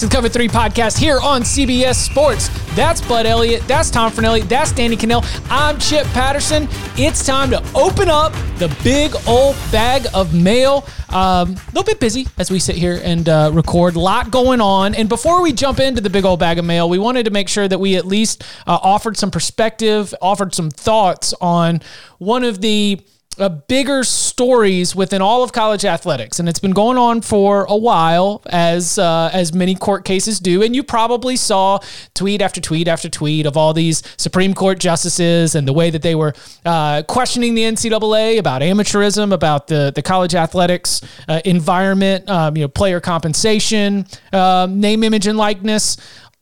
to the Cover 3 podcast here on CBS Sports. That's Bud Elliott. That's Tom Fornelli. That's Danny Kanell. I'm Chip Patterson. It's time to open up the big old bag of mail. Um, a little bit busy as we sit here and uh, record. A lot going on. And before we jump into the big old bag of mail, we wanted to make sure that we at least uh, offered some perspective, offered some thoughts on one of the uh, bigger stories within all of college athletics, and it's been going on for a while, as uh, as many court cases do. And you probably saw tweet after tweet after tweet of all these Supreme Court justices and the way that they were uh, questioning the NCAA about amateurism, about the the college athletics uh, environment, um, you know, player compensation, um, name, image, and likeness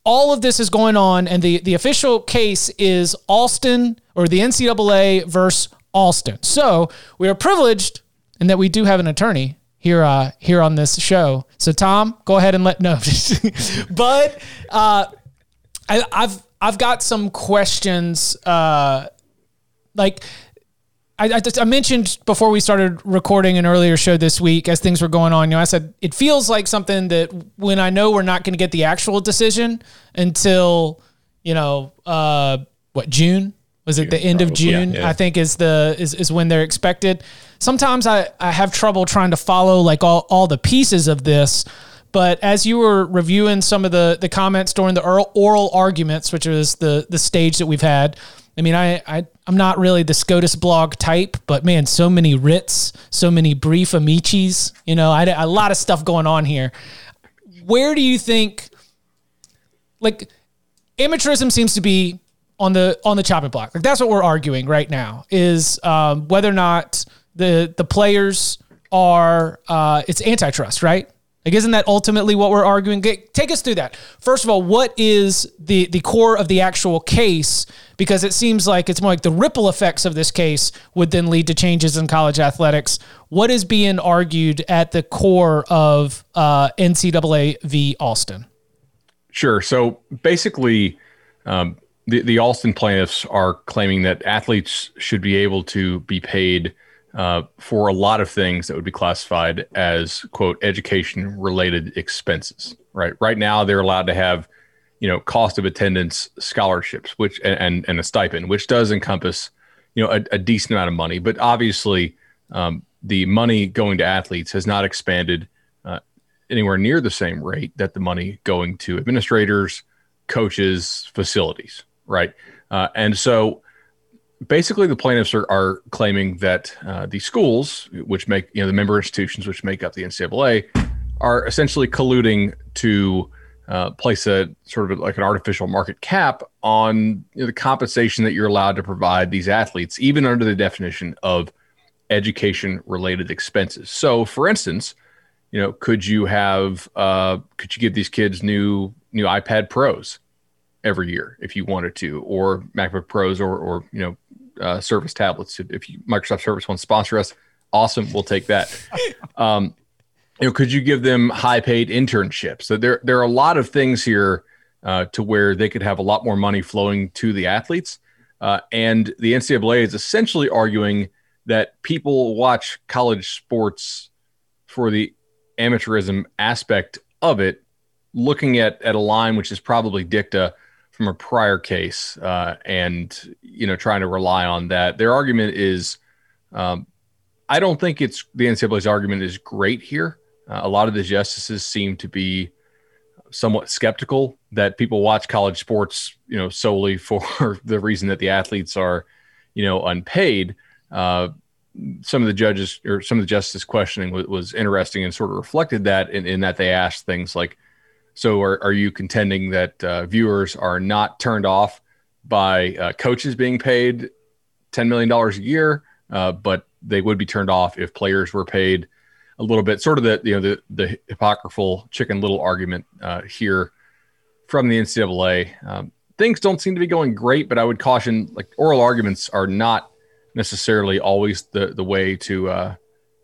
all of this is going on, and the, the official case is Alston or the NCAA versus Alston. So we are privileged in that we do have an attorney here uh, here on this show. So Tom, go ahead and let no, but uh, I, I've I've got some questions. Uh, like I, I, I mentioned before we started recording an earlier show this week, as things were going on, you know, I said it feels like something that when I know we're not going to get the actual decision until you know uh, what June was it the end of June? Yeah, yeah. I think is the is, is when they're expected. Sometimes I, I have trouble trying to follow like all, all the pieces of this. But as you were reviewing some of the the comments during the oral, oral arguments, which is the the stage that we've had, I mean, I, I I'm not really the SCOTUS blog type, but man, so many writs, so many brief amicis, you know, I, a lot of stuff going on here. Where do you think, like, amateurism seems to be on the on the chopping block. Like that's what we're arguing right now is um, whether or not the the players are uh, it's antitrust, right? Like isn't that ultimately what we're arguing? Take us through that. First of all, what is the the core of the actual case? Because it seems like it's more like the ripple effects of this case would then lead to changes in college athletics. What is being argued at the core of uh, NCAA v. Alston? Sure. So basically, um, the, the Alston plaintiffs are claiming that athletes should be able to be paid uh, for a lot of things that would be classified as quote education related expenses. Right. Right now, they're allowed to have, you know, cost of attendance scholarships, which and and a stipend, which does encompass, you know, a, a decent amount of money. But obviously, um, the money going to athletes has not expanded uh, anywhere near the same rate that the money going to administrators, coaches, facilities right? Uh, and so basically the plaintiffs are, are claiming that uh, the schools, which make, you know, the member institutions which make up the NCAA, are essentially colluding to uh, place a sort of like an artificial market cap on you know, the compensation that you're allowed to provide these athletes, even under the definition of education related expenses. So, for instance, you know, could you have, uh, could you give these kids new new iPad Pros? Every year if you wanted to, or MacBook Pros, or or you know uh, Surface tablets. If, you, Microsoft Surface wants to sponsor us, Awesome, we'll take that. Um, you know, could you give them high paid internships? So there there are a lot of things here uh, to where they could have a lot more money flowing to the athletes. Uh, and the NCAA is essentially arguing that people watch college sports for the amateurism aspect of it, looking at, at a line which is probably dicta from a prior case uh, and you know trying to rely on that. Their argument is, um, I don't think it's the NCAA's argument is great here. Uh, a lot of the justices seem to be somewhat skeptical that people watch college sports, you know, solely for the reason that the athletes are, you know, unpaid. Uh, some of the judges or some of the justices questioning was, was interesting and sort of reflected that in, in, that they asked things like, so are, are you contending that uh, viewers are not turned off by uh, coaches being paid $10 million a year, uh, but they would be turned off if players were paid a little bit, sort of the you know the the hypocritical chicken little argument uh, here from the NCAA. Um, things don't seem to be going great, but I would caution like oral arguments are not necessarily always the the way to uh,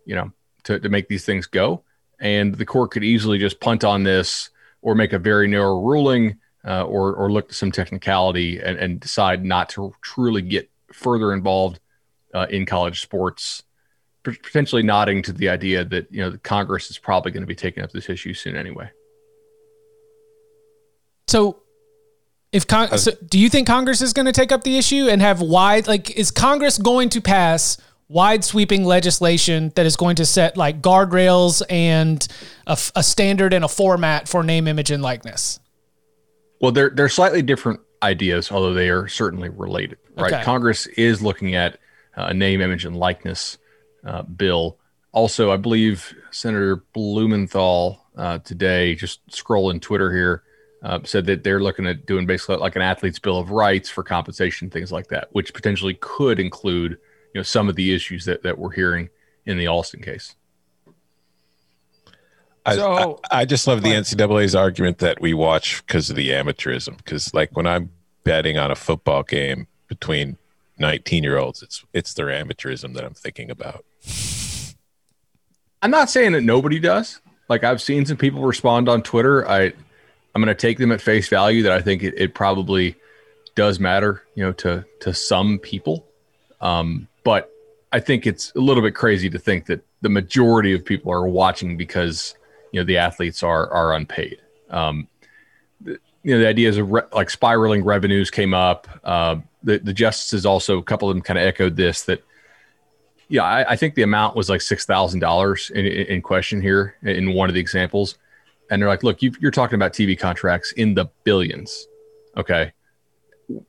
you know to to make these things go. And the court could easily just punt on this or make a very narrow ruling uh, or or look to some technicality and, and decide not to truly get further involved uh, in college sports potentially nodding to the idea that you know Congress is probably going to be taking up this issue soon anyway. So, if Con- uh, so do you think Congress is going to take up the issue and have wide like is Congress going to pass wide sweeping legislation that is going to set like guardrails and a, a standard and a format for name, image, and likeness? Well, they're they're slightly different ideas, although they are certainly related. Right? Okay. Congress is looking at uh, a name, image, and likeness uh, bill. Also, I believe Senator Blumenthal uh, today, just scrolling Twitter here, uh, said that they're looking at doing basically like an athlete's bill of rights for compensation, things like that, which potentially could include you know some of the issues that, that we're hearing in the Alston case. I, so, I, I just love the NCAA's argument that we watch because of the amateurism. Because like when I'm betting on a football game between 19 year olds, it's it's their amateurism that I'm thinking about. I'm not saying that nobody does. Like I've seen some people respond on Twitter. I I'm going to take them at face value that I think it, it, probably does matter, you know, to to some people. Um, but I think it's a little bit crazy to think that the majority of people are watching because you know the athletes are are unpaid. Um, the, you know, the ideas of re- like spiraling revenues came up. Uh, the the justices also a couple of them kind of echoed this that yeah, I, I think the amount was like six thousand dollars in question here in one of the examples, and they're like, "Look, you, are talking about TV contracts in the billions, okay?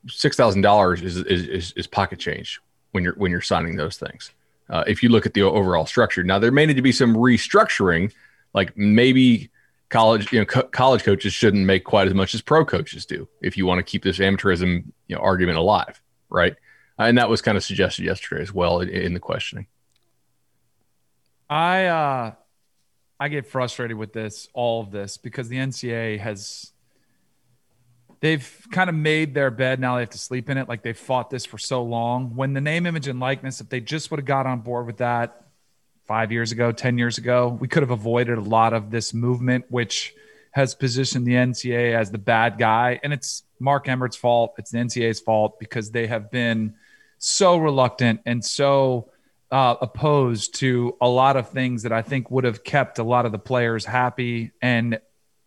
Six thousand dollars is, is is pocket change when you're when you're signing those things. Uh, if you look at the overall structure, now there may need to be some restructuring, like maybe college you know co- college coaches shouldn't make quite as much as pro coaches do if you want to keep this amateurism you know argument alive, right? and that was kind of suggested yesterday as well in, in the questioning. I uh, I get frustrated with this, all of this, because the NCAA has they've kind of made their bed. Now they have to sleep in it. Like they've fought this for so long. When the name, image, and likeness, if they just would have got on board with that five years ago, 10 years ago, we could have avoided a lot of this movement, which has positioned the NCAA as the bad guy. And it's Mark Emmert's fault. It's the NCAA's fault because they have been so reluctant and so uh, opposed to a lot of things that I think would have kept a lot of the players happy. And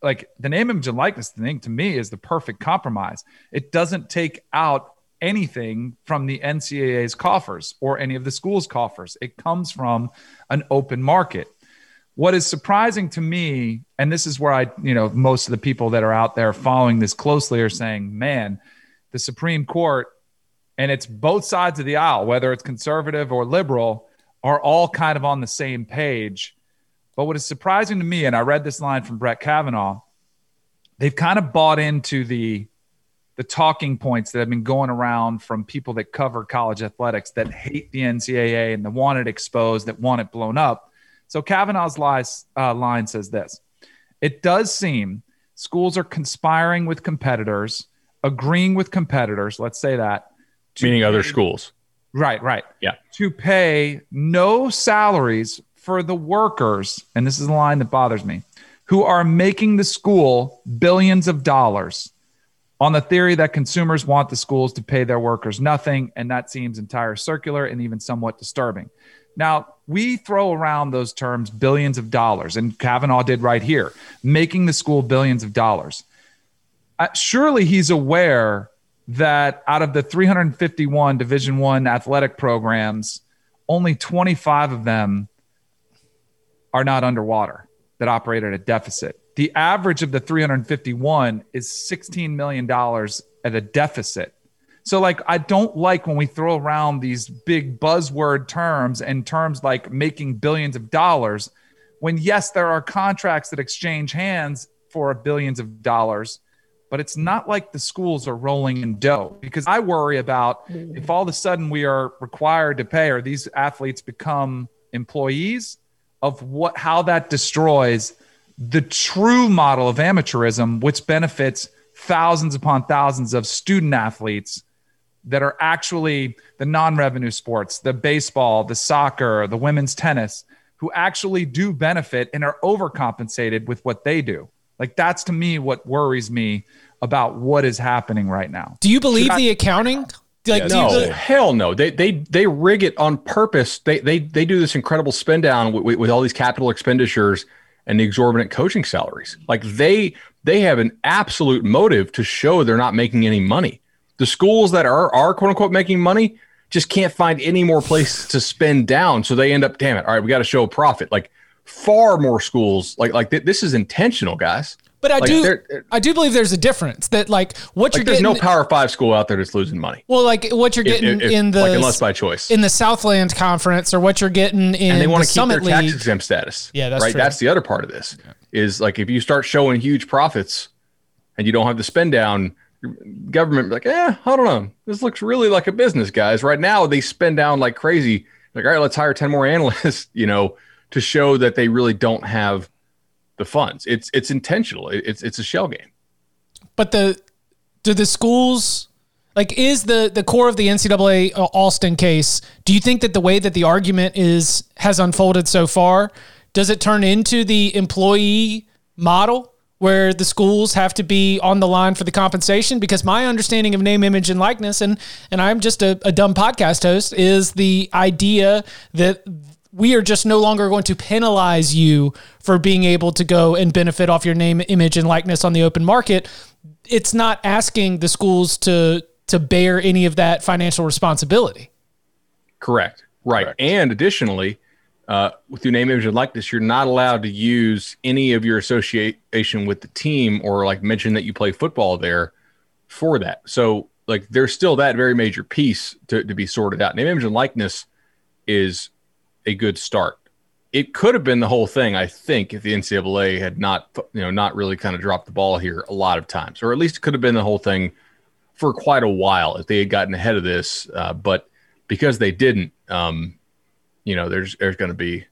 like the name, image, and likeness thing to me is the perfect compromise. It doesn't take out anything from the NCAA's coffers or any of the school's coffers. It comes from an open market. What is surprising to me, and this is where I, you know, most of the people that are out there following this closely are saying, man, the Supreme Court and it's both sides of the aisle, whether it's conservative or liberal, are all kind of on the same page. But what is surprising to me, and I read this line from Brett Kavanaugh, they've kind of bought into the the talking points that have been going around from people that cover college athletics that hate the NCAA and that want it exposed, that want it blown up. So Kavanaugh's lies, uh, line says this: It does seem schools are conspiring with competitors, agreeing with competitors. Let's say that meaning other schools. Right, right. Yeah. To pay no salaries for the workers, and this is the line that bothers me, who are making the school billions of dollars on the theory that consumers want the schools to pay their workers nothing. And that seems entire circular and even somewhat disturbing. Now, we throw around those terms billions of dollars, and Kavanaugh did right here, making the school billions of dollars. Uh, surely he's aware that out of the 351 Division One athletic programs, only 25 of them are not underwater that operate at a deficit. The average of the 351 is $16 million at a deficit. So, like, I don't like when we throw around these big buzzword terms and terms like making billions of dollars, when yes, there are contracts that exchange hands for billions of dollars, but it's not like the schools are rolling in dough because I worry about mm-hmm. if all of a sudden we are required to pay or these athletes become employees of what how that destroys the true model of amateurism, which benefits thousands upon thousands of student athletes that are actually the non revenue sports, the baseball, the soccer, the women's tennis, who actually do benefit and are overcompensated with what they do. Like, that's to me what worries me about what is happening right now. Do you believe the accounting? Like, Yes. do No, be- hell no. They they they rig it on purpose. They they they do this incredible spend down with, with, with all these capital expenditures and the exorbitant coaching salaries. Like they they have an absolute motive to show they're not making any money. The schools that are are quote unquote making money just can't find any more place to spend down, so they end up, damn it, all right, we got to show a profit. Like far more schools, like like th- this is intentional, guys. But I Like, do, I do believe there's a difference that like what Like you're there's getting. There's no Power Five school out there that's losing money. well, like what you're getting if- in the like unless by choice. in the Southland Conference or what you're getting in and they want the to keep their Summit tax exempt status. Yeah, that's right. true. That's the other part of this. Is like if you start showing huge profits and you don't have the spend down, government like, eh, I don't know. This looks really like a business, guys. Right now they spend down like crazy. Like, all right, let's hire ten more analysts. You know, to show that they really don't have the funds. It's it's intentional. It- It's it's a shell game. But the do the schools like is the the core of the NCAA Alston uh, case? Do you think that the way that the argument is has unfolded so far, does it turn into the employee model where the schools have to be on the line for the compensation? Because my understanding of name, image, and likeness, and and I'm just a, a dumb podcast host, is the idea that we are just no longer going to penalize you for being able to go and benefit off your name, image, and likeness on the open market. It's not asking the schools to to bear any of that financial responsibility. Correct. Right. Correct. And additionally, uh, with your name, image, and likeness, you're not allowed to use any of your association with the team or like mention that you play football there for that. So, like, there's still that very major piece to, to be sorted out. Name, image, and likeness is a good start. It could have been the whole thing, I think, if the NCAA had not, you know, not really kind of dropped the ball here a lot of times, or at least it could have been the whole thing for quite a while if they had gotten ahead of this. Uh, but because they didn't, um, you know, there's there's going to be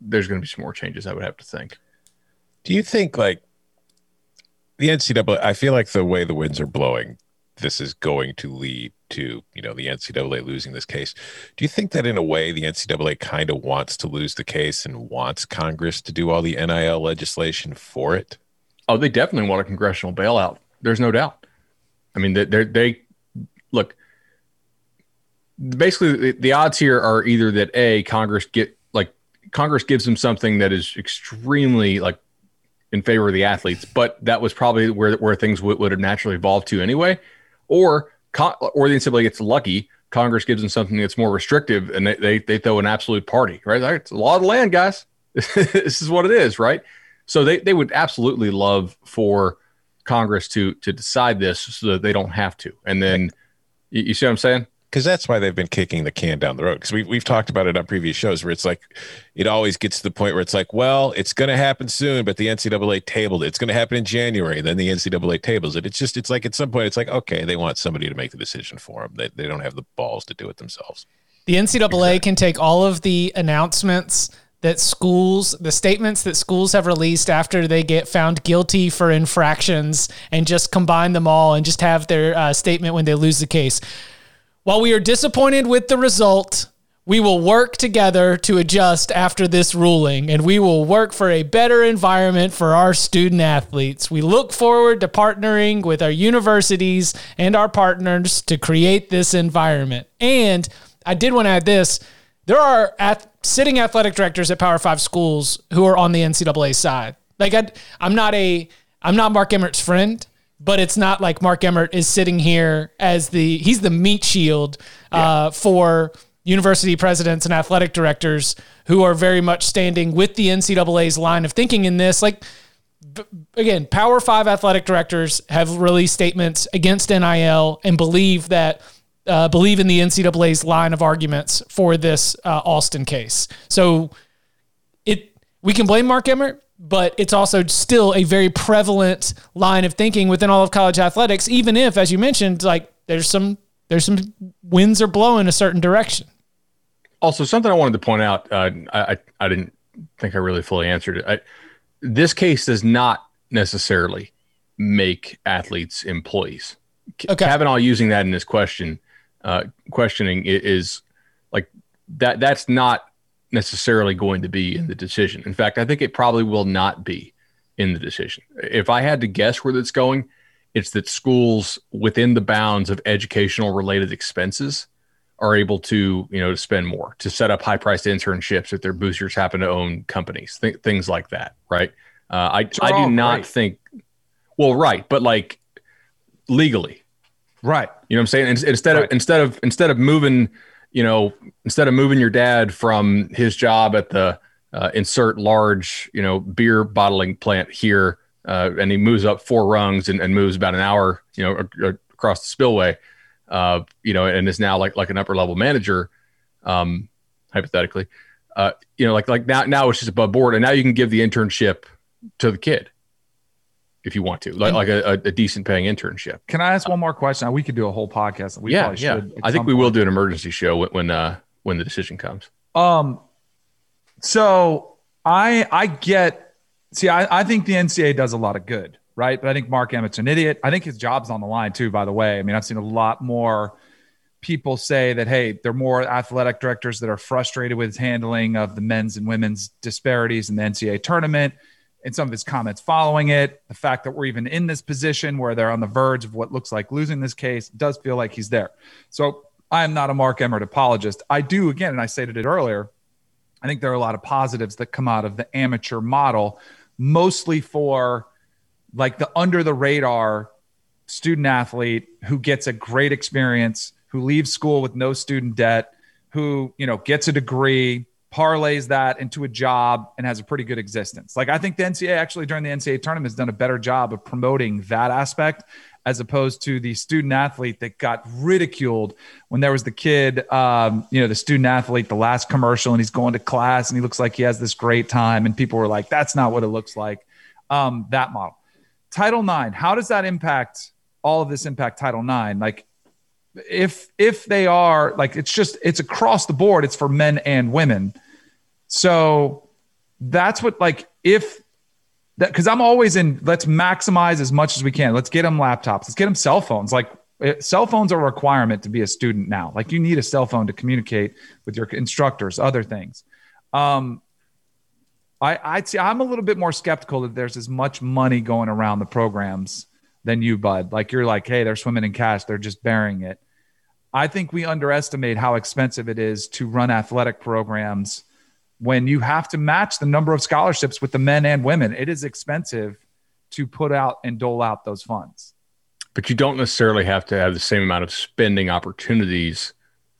there's going to be some more changes. I would have to think. Do you think like the NCAA? I feel like the way the winds are blowing, this is going to lead to you know the NCAA losing this case. Do you think that in a way the NCAA kind of wants to lose the case and wants Congress to do all the NIL legislation for it? Oh, they definitely want a congressional bailout. There's no doubt. I mean, they they, look. Basically, the, the odds here are either that a Congress get like Congress gives them something that is extremely like in favor of the athletes, but that was probably where where things would, would have naturally evolved to anyway, or or the NCAA gets lucky. Congress gives them something that's more restrictive, and they they, they throw an absolute party, right? It's a law of the land, guys. this is what it is, right? So they, they would absolutely love for Congress to to decide this so that they don't have to. And then you, you see what I'm saying? Because that's why they've been kicking the can down the road. Because we've we've talked about it on previous shows where it's like it always gets to the point where it's like, well, it's going to happen soon, but the NCAA tabled it. It's going to happen in January, then the NCAA tables it. It's just it's like at some point it's like okay, they want somebody to make the decision for them. They they don't have the balls to do it themselves. The NCAA can take all of the announcements that schools, the statements that schools have released after they get found guilty for infractions, and just combine them all and just have their uh, statement when they lose the case. While we are disappointed with the result, we will work together to adjust after this ruling and we will work for a better environment for our student athletes. We look forward to partnering with our universities and our partners to create this environment. And I did want to add this there are at, sitting athletic directors at Power Five schools who are on the NCAA side. Like I, I'm not a I'm not Mark Emmert's friend, but it's not like Mark Emmert is sitting here as the he's the meat shield uh, for university presidents and athletic directors who are very much standing with the NCAA's line of thinking in this. Like b- again, Power Five athletic directors have released statements against NIL and believe that. Uh, believe in the NCAA's line of arguments for this uh, Alston case. So it we can blame Mark Emmert, but it's also still a very prevalent line of thinking within all of college athletics, even if, as you mentioned, like there's some there's some winds are blowing a certain direction. Also, something I wanted to point out, uh, I I didn't think I really fully answered it. I, this case does not necessarily make athletes employees. Okay. Kavanaugh using that in his question, uh, questioning is like that. That's not necessarily going to be in the decision. In fact, I think it probably will not be in the decision. If I had to guess where that's going, it's that schools within the bounds of educational related expenses are able to, you know, to spend more, to set up high priced internships if their boosters happen to own companies, th- things like that, right? Uh, I, I do not think, well, right, but like legally, right? You know what I'm saying? Instead right. of instead of instead of moving you know, instead of moving your dad from his job at the uh, insert large, you know, beer bottling plant here, uh, and he moves up four rungs and, and, moves about an hour, you know, across the spillway, uh, you know, and is now like like an upper level manager, um, hypothetically, uh, you know, like like now now it's just above board, and now you can give the internship to the kid if you want to, like, like a, a, decent paying internship. Can I ask one more question? We could do a whole podcast. We yeah, yeah. I think we point. will do an emergency show when when, uh, when the decision comes. Um, so I I get see I, I think the NCAA does a lot of good, right? But I think Mark Emmert's an idiot. I think his job's on the line too. By the way, I mean I've seen a lot more people say that hey they're more athletic directors that are frustrated with his handling of the men's and women's disparities in the ncaa tournament and some of his comments following it. The fact that we're even in this position where they're on the verge of what looks like losing this case does feel like he's there. So I am not a Mark Emmert apologist. I do, again, and I stated it earlier, I think there are a lot of positives that come out of the amateur model, mostly for like the under the radar student athlete who gets a great experience, who leaves school with no student debt, who, you know, gets a degree, parlays that into a job and has a pretty good existence. Like I think the NCAA actually during the NCAA tournament has done a better job of promoting that aspect as opposed to the student athlete that got ridiculed when there was the kid, um, you know, the student athlete, the last commercial, and he's going to class and he looks like he has this great time, and people were like, "That's not what it looks like." Um, that model, Title IX, how does that impact all of this? Impact Title IX, like if if they are like it's just it's across the board, it's for men and women so that's what like if that because I'm always in let's maximize as much as we can. Let's get them laptops. Let's get them cell phones. Like it, cell phones are a requirement to be a student now. Like you need a cell phone to communicate with your instructors, other things. Um, I, I'd say I'm a little bit more skeptical that there's as much money going around the programs than you, Bud. Like you're like, hey, they're swimming in cash. They're just bearing it. I think we underestimate how expensive it is to run athletic programs when you have to match the number of scholarships with the men and women. It is expensive to put out and dole out those funds. But you don't necessarily have to have the same amount of spending opportunities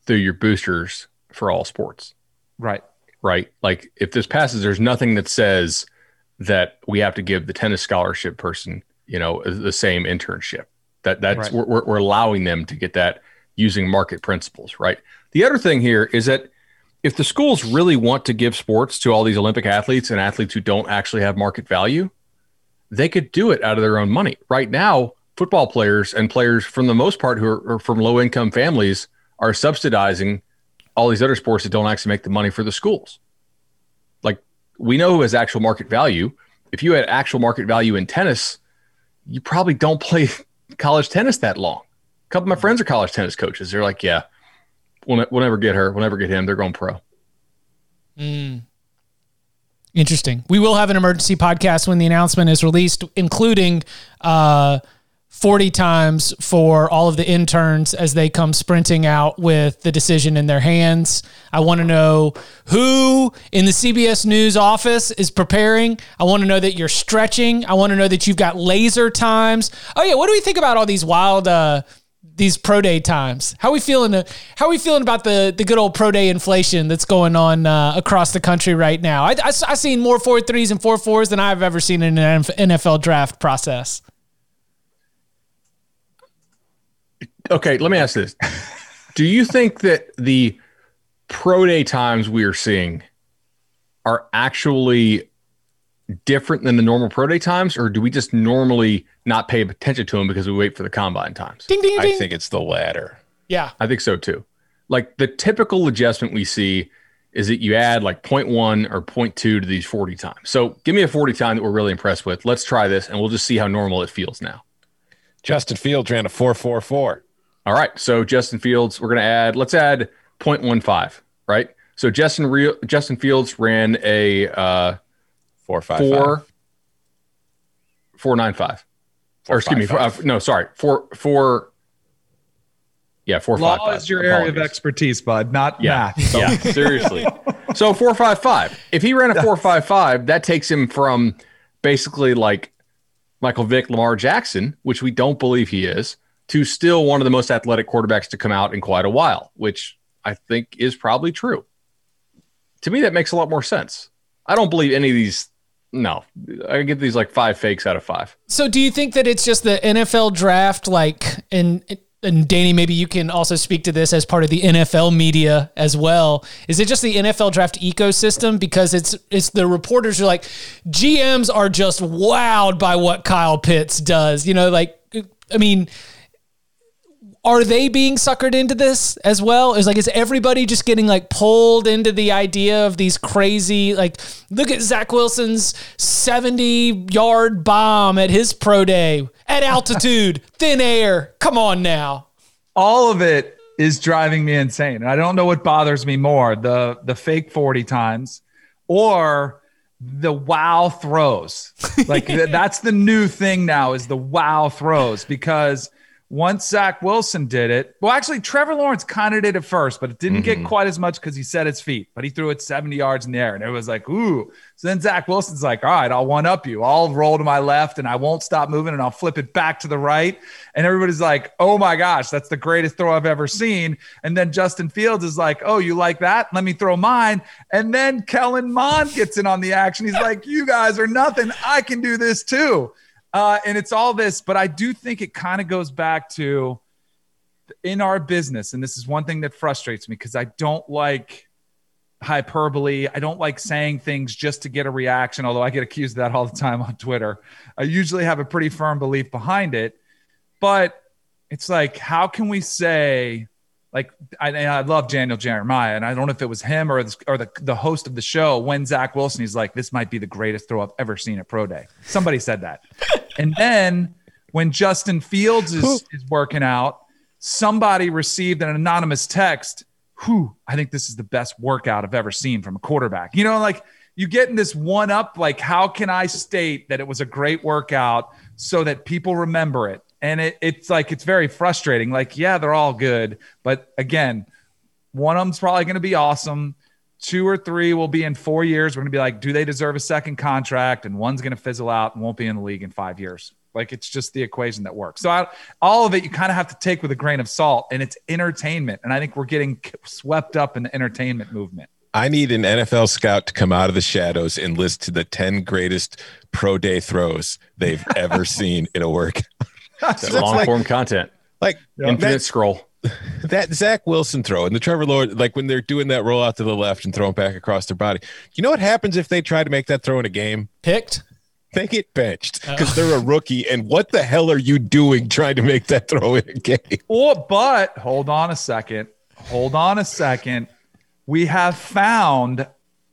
through your boosters for all sports. Right. Right. Like if this passes, there's nothing that says that we have to give the tennis scholarship person, you know, the same internship. That that's right. we're, we're allowing them to get that using market principles. Right. The other thing here is that if the schools really want to give sports to all these Olympic athletes and athletes who don't actually have market value, they could do it out of their own money. Right now, football players and players, from the most part, who are, are from low income families, are subsidizing all these other sports that don't actually make the money for the schools. Like we know who has actual market value. If you had actual market value in tennis, you probably don't play college tennis that long. A couple of my friends are college tennis coaches. They're like, yeah, we'll, we'll never get her. We'll never get him. They're going pro. Interesting. We will have an emergency podcast when the announcement is released, including uh, 40 times for all of the interns as they come sprinting out with the decision in their hands. I want to know who in the CBS News office is preparing. I want to know that you're stretching. I want to know that you've got laser times. Oh yeah, what do we think about all these wild uh, these pro day times? How we feeling? Uh, how we feeling about the the good old pro day inflation that's going on uh, across the country right now? I, I I seen more four threes and four fours than I've ever seen in an NFL draft process. Okay, let me ask this. Do you think that the pro day times we are seeing are actually different than the normal pro day times, or do we just normally not pay attention to them because we wait for the combine times? Ding ding I ding. think it's the latter. yeah. I think so too. Like the typical adjustment we see is that you add like 0.1 or 0.2 to these 40 times. So give me a 40 time that we're really impressed with. Let's try this and we'll just see how normal it feels now. Justin Fields ran a 444. All right. So Justin Fields, we're going to add, let's add 0.15, right? So Justin Real, Justin Fields ran a uh, 455. four, four nine five, or excuse me, four, uh, no, sorry, four, four, yeah, four five Law five. is your area of expertise, bud, not Yeah, math. yeah, seriously. So four five five. If he ran a four five five, that takes him from basically like Michael Vick, Lamar Jackson, which we don't believe he is, to still one of the most athletic quarterbacks to come out in quite a while, which I think is probably true. To me, that makes a lot more sense. I don't believe any of these. No, I get these like five fakes out of five. So do you think that it's just the NFL draft like and and Danny maybe you can also speak to this as part of the NFL media as well. Is it just the NFL draft ecosystem because it's it's the reporters are like GMs are just wowed by what Kyle Pitts does. You know like I mean are they being suckered into this as well? Is like is everybody just getting like pulled into the idea of these crazy like look at Zach Wilson's 70 yard bomb at his pro day at altitude, thin air. Come on now. all of it is driving me insane. And I don't know what bothers me more, the the fake 40 times or the wow throws. Like th- that's the new thing now is the wow throws because once Zach Wilson did it, well, actually, Trevor Lawrence kind of did it first, but it didn't get mm-hmm. quite as much because he set his feet, but he threw it 70 yards in the air. And it was like, ooh. So then Zach Wilson's like, all right, I'll one up you. I'll roll to my left and I won't stop moving and I'll flip it back to the right. And everybody's like, oh my gosh, that's the greatest throw I've ever seen. And then Justin Fields is like, oh, you like that? Let me throw mine. And then Kellen Mond gets in on the action. He's like, you guys are nothing. I can do this too. Uh, and it's all this, but I do think it kind of goes back to in our business. And this is one thing that frustrates me because I don't like hyperbole. I don't like saying things just to get a reaction, although I get accused of that all the time on Twitter. I usually have a pretty firm belief behind it. But it's like, how can we say, like, I, I love Daniel Jeremiah, and I don't know if it was him or, this, or the, the host of the show when Zach Wilson, he's like, this might be the greatest throw I've ever seen at Pro Day. Somebody said that. and then when Justin Fields is, is working out, somebody received an anonymous text. Whew, I think this is the best workout I've ever seen from a quarterback. You know, like you get in this one up, like, how can I state that it was a great workout so that people remember it? And it, it's like, it's very frustrating. Like, yeah, they're all good. But again, one of them's probably going to be awesome. Two or three will be in four years. We're going to be like, do they deserve a second contract? And one's going to fizzle out and won't be in the league in five years. Like it's just the equation that works. So I, all of it, you kind of have to take with a grain of salt, and it's entertainment. And I think we're getting swept up in the entertainment movement. I need an NFL scout to come out of the shadows and list to the 10 greatest pro day throws they've ever seen in a workout. That's long form content. Like Infinite that, scroll. that Zach Wilson throw and the Trevor Lord, like when they're doing that roll out to the left and throwing back across their body. You know what happens if they try to make that throw in a game? Picked. They get benched oh. because they're a rookie. And what the hell are you doing trying to make that throw in a game? Or, but hold on a second. Hold on a second. We have found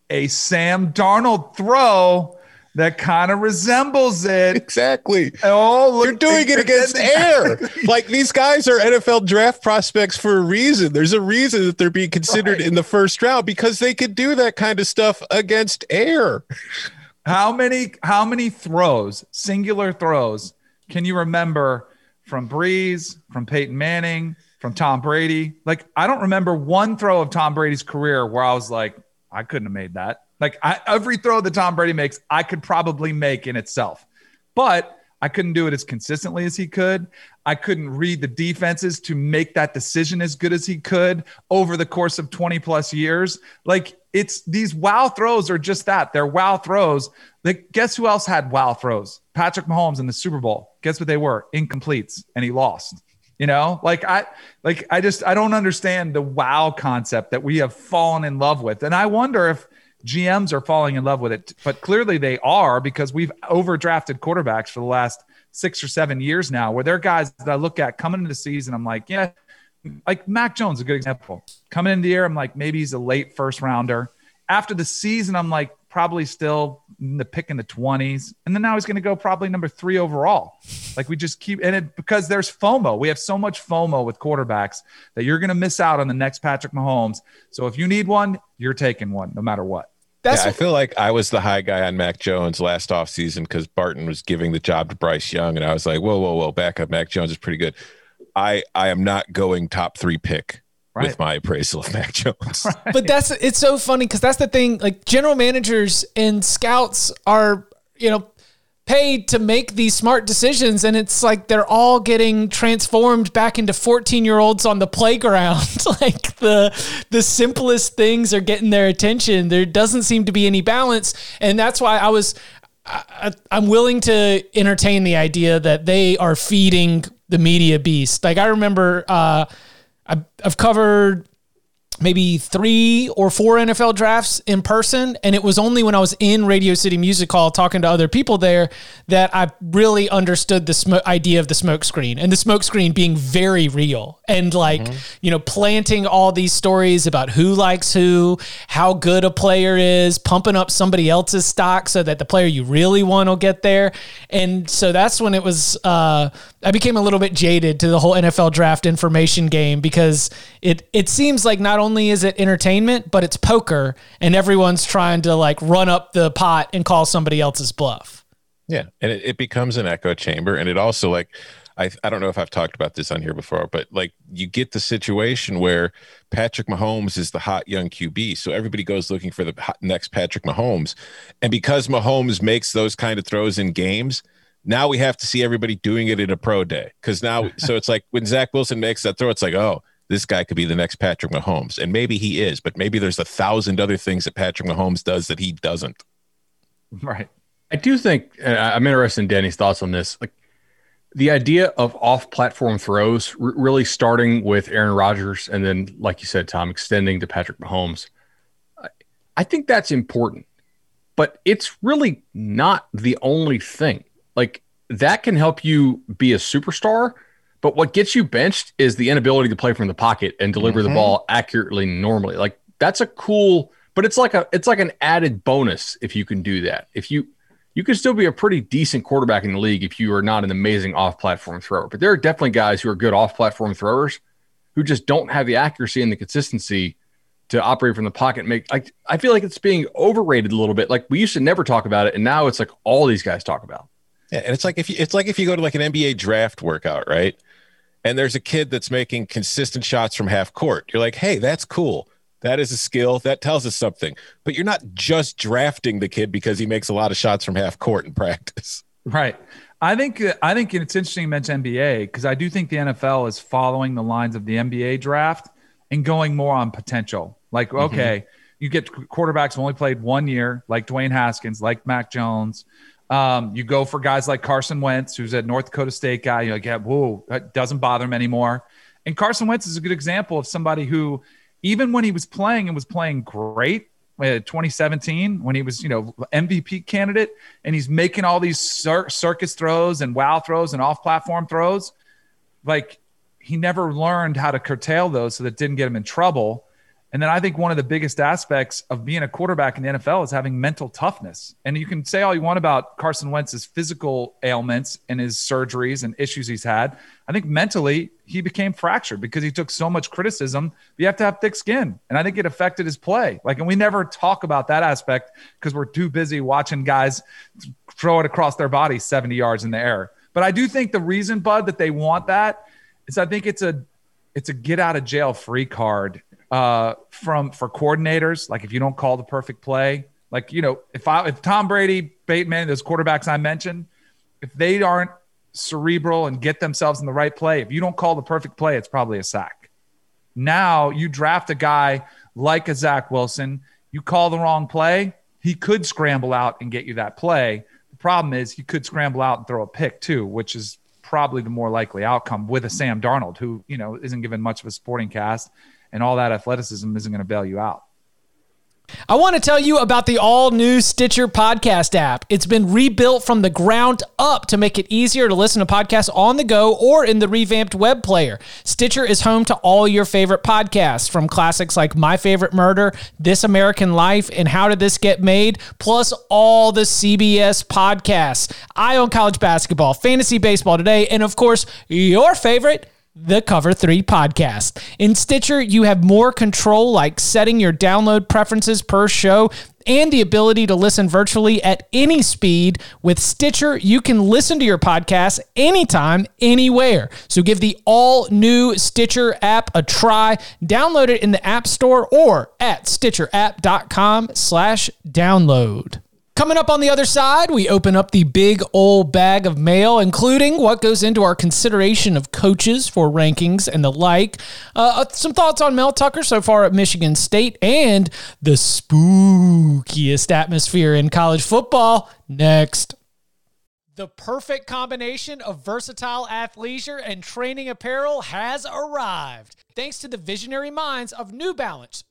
a Sam Darnold throw that kind of resembles it. Exactly. Oh, look, You're doing it against air. Like these guys are NFL draft prospects for a reason. There's a reason that they're being considered Right. in the first round because they could do that kind of stuff against air. How many how many throws, singular throws, can you remember from Brees, from Peyton Manning, from Tom Brady? Like I don't remember one throw of Tom Brady's career where I was like, I couldn't have made that. Like I, every throw that Tom Brady makes, I could probably make in itself, but I couldn't do it as consistently as he could. I couldn't read the defenses to make that decision as good as he could over the course of 20 plus years. Like it's these wow throws are just that. They're wow throws. Like guess who else had wow throws? Patrick Mahomes in the Super Bowl. Guess what they were? Incompletes and he lost. You know, like I like I just I don't understand the wow concept that we have fallen in love with. And I wonder if GMs are falling in love with it, but clearly they are because we've overdrafted quarterbacks for the last six or seven years now, where they're guys that I look at coming into the season. I'm like, yeah, like Mac Jones, is a good example. Coming into the year, I'm like, maybe he's a late first rounder. After the season, I'm like, probably still the pick in the 20s. And then now he's going to go probably number three overall. Like we just keep, and it because there's FOMO. We have so much FOMO with quarterbacks that you're going to miss out on the next Patrick Mahomes. So if you need one, you're taking one no matter what. That's yeah, I feel like I was the high guy on Mac Jones last offseason because Barton was giving the job to Bryce Young, and I was like, whoa, whoa, whoa, back up. Mac Jones is pretty good. I I am not going top three pick Right. with my appraisal of Mac Jones. but that's it's so funny because that's the thing. Like general managers and scouts are, you know, paid to make these smart decisions, and it's like they're all getting transformed back into fourteen year olds on the playground. like the the simplest things are getting their attention. There doesn't seem to be any balance, and that's why I was. I, I'm willing to entertain the idea that they are feeding the media beast. Like I remember, uh, I've, covered maybe three or four NFL drafts in person. And it was only when I was in Radio City Music Hall talking to other people there that I really understood the sm- idea of the smoke screen and the smoke screen being very real and like, you know, planting all these stories about who likes who, how good a player is, pumping up somebody else's stock so that the player you really want will get there. And so that's when it was, uh, I became a little bit jaded to the whole NFL draft information game because it, it seems like not only is it entertainment, but it's poker and everyone's trying to like run up the pot and call somebody else's bluff. Yeah, and it, it becomes an echo chamber, and it also like I I don't know if I've talked about this on here before, but like you get the situation where Patrick Mahomes is the hot young QB, so everybody goes looking for the hot, next Patrick Mahomes, and because Mahomes makes those kind of throws in games. Now we have to see everybody doing it in a pro day because now, so it's like when Zach Wilson makes that throw, it's like, oh, this guy could be the next Patrick Mahomes. And maybe he is, but maybe there's a thousand other things that Patrick Mahomes does that he doesn't. Right. I do think and I'm interested in Danny's thoughts on this. Like the idea of off-platform throws, r- really starting with Aaron Rodgers, and then, like you said, Tom, extending to Patrick Mahomes. I, I think that's important, but it's really not the only thing. Like that can help you be a superstar, but what gets you benched is the inability to play from the pocket and deliver the mm-hmm. ball accurately normally. Like that's a cool, but it's like a it's like an added bonus if you can do that. If you you can still be a pretty decent quarterback in the league if you are not an amazing off-platform thrower. But there are definitely guys who are good off-platform throwers who just don't have the accuracy and the consistency to operate from the pocket. And make like I feel like it's being overrated a little bit. Like we used to never talk about it, and now it's like all these guys talk about. Yeah, and it's like if you it's like if you go to like an NBA draft workout, right? And there's a kid that's making consistent shots from half court. You're like, hey, that's cool. That is a skill. That tells us something. But you're not just drafting the kid because he makes a lot of shots from half court in practice. Right. I think uh, I think it's interesting you mentioned NBA because I do think the NFL is following the lines of the NBA draft and going more on potential. Like, mm-hmm. okay, you get quarterbacks who only played one year, like Dwayne Haskins, like Mac Jones. Um, you go for guys like Carson Wentz, who's a North Dakota State guy. You're like, yeah, whoa, that doesn't bother him anymore. And Carson Wentz is a good example of somebody who, even when he was playing and was playing great, uh, 2017 when he was, you know, MVP candidate, and he's making all these cir- circus throws and wow throws and off-platform throws. Like he never learned how to curtail those, so that didn't get him in trouble. And then I think one of the biggest aspects of being a quarterback in the NFL is having mental toughness. And you can say all you want about Carson Wentz's physical ailments and his surgeries and issues he's had. I think mentally he became fractured because he took so much criticism. You have to have thick skin. And I think it affected his play. Like, and we never talk about that aspect because we're too busy watching guys throw it across their body 70 yards in the air. But I do think the reason, Bud, that they want that is I think it's a it's a get out of jail free card uh, from for coordinators. Like if you don't call the perfect play, like you know, if I if Tom Brady, Bateman, those quarterbacks I mentioned, if they aren't cerebral and get themselves in the right play, if you don't call the perfect play, it's probably a sack. Now you draft a guy like a Zach Wilson, you call the wrong play, he could scramble out and get you that play. The problem is he could scramble out and throw a pick too, which is probably the more likely outcome with a Sam Darnold, who you know isn't given much of a sporting cast and all that athleticism isn't going to bail you out. I want to tell you about the all new Stitcher podcast app. It's been rebuilt from the ground up to make it easier to listen to podcasts on the go or in the revamped web player. Stitcher is home to all your favorite podcasts, from classics like My Favorite Murder, This American Life, and How Did This Get Made, plus all the CBS podcasts. Eye on college basketball, fantasy baseball today, and of course, your favorite the Cover 3 podcast. In Stitcher, you have more control, like setting your download preferences per show and the ability to listen virtually at any speed. With Stitcher, you can listen to your podcast anytime, anywhere. So give the all new Stitcher app a try. Download it in the App Store or at stitcherapp.com slash download. Coming up on the other side, we open up the big old bag of mail, including what goes into our consideration of coaches for rankings and the like. Uh, uh, some thoughts on Mel Tucker so far at Michigan State and the spookiest atmosphere in college football next. The perfect combination of versatile athleisure and training apparel has arrived. Thanks to the visionary minds of New Balance,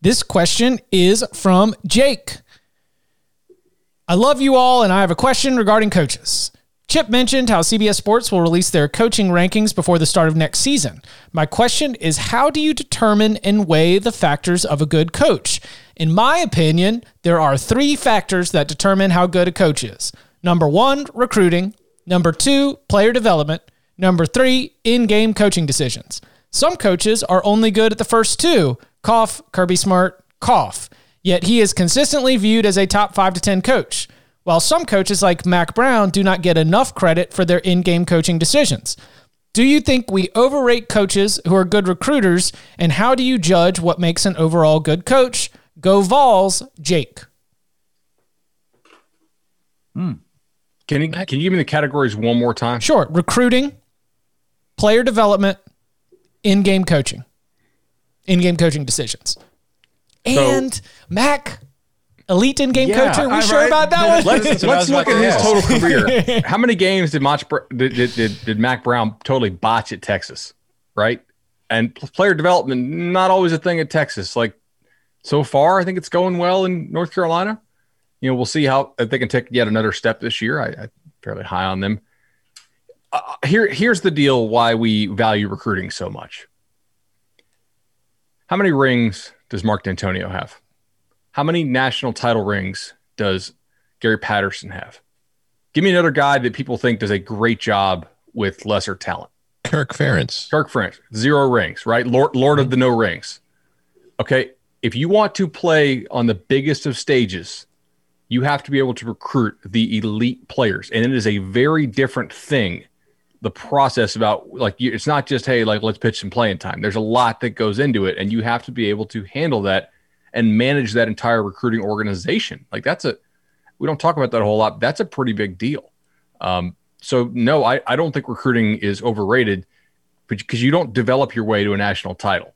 This question is from Jake. I love you all, and I have a question regarding coaches. Chip mentioned how CBS Sports will release their coaching rankings before the start of next season. My question is how do you determine and weigh the factors of a good coach? In my opinion, there are three factors that determine how good a coach is. Number one, recruiting. Number two, player development. Number three, in game coaching decisions. Some coaches are only good at the first two cough, Kirby Smart, cough. Yet he is consistently viewed as a top five to 10 coach, while some coaches like Mack Brown do not get enough credit for their in game coaching decisions. Do you think we overrate coaches who are good recruiters, and how do you judge what makes an overall good coach? Go Vols, Jake. Hmm. Can you, can you give me the categories one more time? Sure. Recruiting, player development, in game coaching, in game coaching decisions. And so, Mack, elite in game yeah, coach. Are we sure right? about that one? Let's, let's look at his total career. How many games did, Mach, did, did, did, did Mack Brown totally botch at Texas? Right. And player development, not always a thing at Texas. Like so far, I think it's going well in North Carolina. You know, we'll see how if they can take yet another step this year. I, I'm fairly high on them. Uh, here, here's the deal: why we value recruiting so much. How many rings does Mark Dantonio have? How many national title rings does Gary Patterson have? Give me another guy that people think does a great job with lesser talent. Kirk Ferentz. Kirk Ferentz, zero rings, right? Lord, Lord of the no rings. Okay, if you want to play on the biggest of stages, you have to be able to recruit the elite players. And it is a very different thing. The process about like it's not just hey like let's pitch some playing time. There's a lot that goes into it, and you have to be able to handle that and manage that entire recruiting organization. Like that's a we don't talk about that a whole lot. That's a pretty big deal. Um, so no, I, I don't think recruiting is overrated, because you don't develop your way to a national title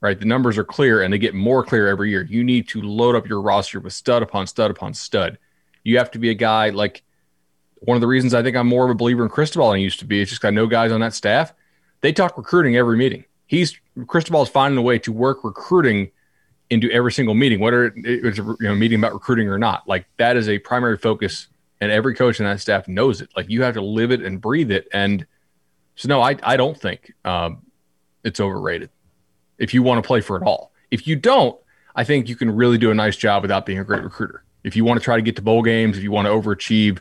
right? The numbers are clear and they get more clear every year. You need to load up your roster with stud upon stud upon stud. You have to be a guy like one of the reasons I think I'm more of a believer in Cristobal than I used to be is just I know guys on that staff. They talk recruiting every meeting. He's Cristobal is finding a way to work recruiting into every single meeting, whether it's a you know, meeting about recruiting or not. Like that is a primary focus, and every coach in that staff knows it. Like you have to live it and breathe it. And so, no, I I don't think um, it's overrated if you want to play for it all. If you don't, I think you can really do a nice job without being a great recruiter. If you want to try to get to bowl games, if you want to overachieve,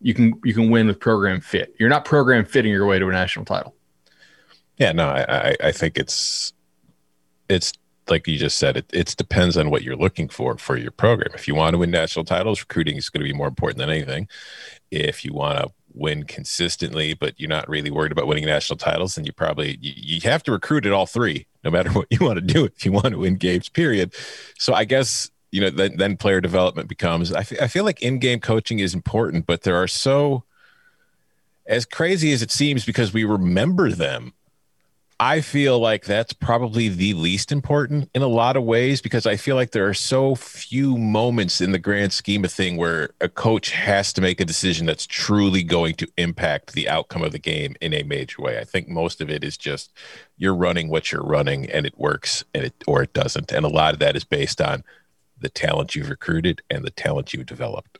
you can you can win with program fit. You're not program fitting your way to a national title. Yeah, no, I I think it's it's like you just said, it it depends on what you're looking for for your program. If you want to win national titles, recruiting is going to be more important than anything. If you want to win consistently, but you're not really worried about winning national titles, then you probably you, you have to recruit at all three no matter what you want to do if you want to win games, period. So I guess, you know, then, then player development becomes, I, f- I feel like in game coaching is important, but there are so, as crazy as it seems because we remember them I feel like that's probably the least important in a lot of ways because I feel like there are so few moments in the grand scheme of thing where a coach has to make a decision that's truly going to impact the outcome of the game in a major way. I think most of it is just you're running what you're running and it works and it or it doesn't. And a lot of that is based on the talent you've recruited and the talent you've developed.